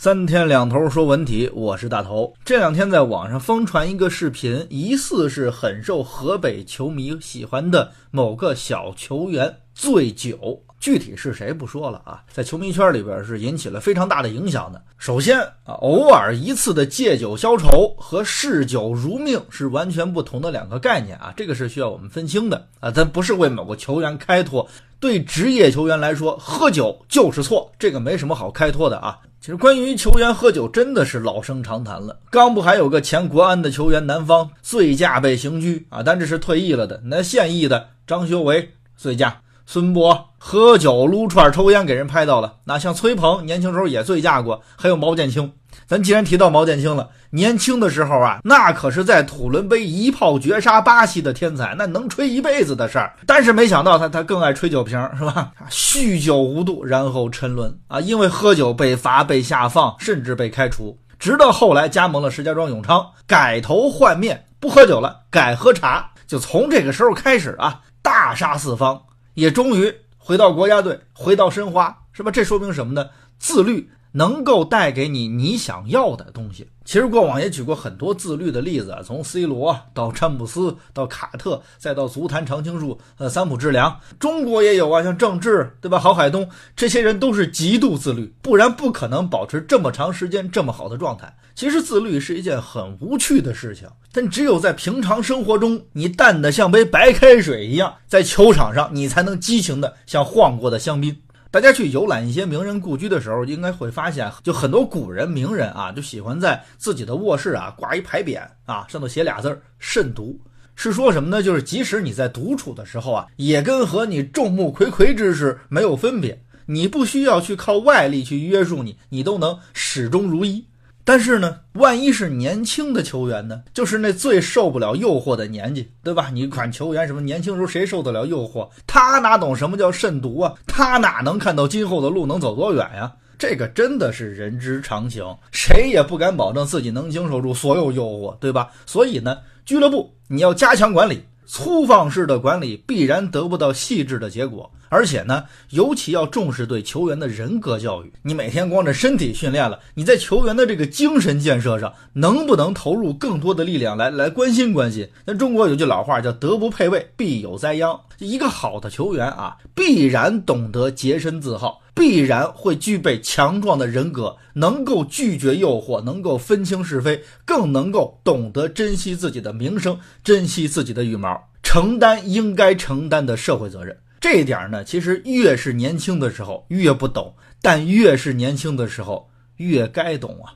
三天两头说文体，我是大头。这两天在网上疯传一个视频，疑似是很受河北球迷喜欢的某个小球员醉酒，具体是谁不说了啊，在球迷圈里边是引起了非常大的影响的。首先啊，偶尔一次的借酒消愁和嗜酒如命是完全不同的两个概念啊，这个是需要我们分清的啊，咱不是为某个球员开脱。对职业球员来说，喝酒就是错，这个没什么好开脱的啊。其实关于球员喝酒，真的是老生常谈了。刚不还有个前国安的球员南方醉驾被刑拘啊？但这是退役了的。那现役的张修为醉驾，孙波喝酒撸串抽烟给人拍到了。那像崔鹏年轻时候也醉驾过，还有毛剑卿。咱既然提到毛剑卿了，年轻的时候啊，那可是在土伦杯一炮绝杀巴西的天才，那能吹一辈子的事儿。但是没想到他他更爱吹酒瓶，是吧？酗酒无度，然后沉沦啊，因为喝酒被罚、被下放，甚至被开除。直到后来加盟了石家庄永昌，改头换面，不喝酒了，改喝茶。就从这个时候开始啊，大杀四方，也终于回到国家队，回到申花，是吧？这说明什么呢？自律。能够带给你你想要的东西。其实过往也举过很多自律的例子，从 C 罗到詹姆斯，到卡特，再到足坛常青树，呃，三浦知良，中国也有啊，像郑智，对吧？郝海东，这些人都是极度自律，不然不可能保持这么长时间这么好的状态。其实自律是一件很无趣的事情，但只有在平常生活中，你淡的像杯白开水一样，在球场上你才能激情的像晃过的香槟。大家去游览一些名人故居的时候，应该会发现，就很多古人名人啊，就喜欢在自己的卧室啊挂一牌匾啊，上头写俩字“慎独”，是说什么呢？就是即使你在独处的时候啊，也跟和你众目睽睽之时没有分别，你不需要去靠外力去约束你，你都能始终如一。但是呢，万一是年轻的球员呢？就是那最受不了诱惑的年纪，对吧？你看球员什么年轻时候谁受得了诱惑？他哪懂什么叫慎独啊？他哪能看到今后的路能走多远呀？这个真的是人之常情，谁也不敢保证自己能经受住所有诱惑，对吧？所以呢，俱乐部你要加强管理。粗放式的管理必然得不到细致的结果，而且呢，尤其要重视对球员的人格教育。你每天光着身体训练了，你在球员的这个精神建设上，能不能投入更多的力量来来关心关心？那中国有句老话叫“德不配位，必有灾殃”。一个好的球员啊，必然懂得洁身自好，必然会具备强壮的人格，能够拒绝诱惑，能够分清是非，更能够懂得珍惜自己的名声，珍惜自己的羽毛，承担应该承担的社会责任。这一点呢，其实越是年轻的时候越不懂，但越是年轻的时候越该懂啊。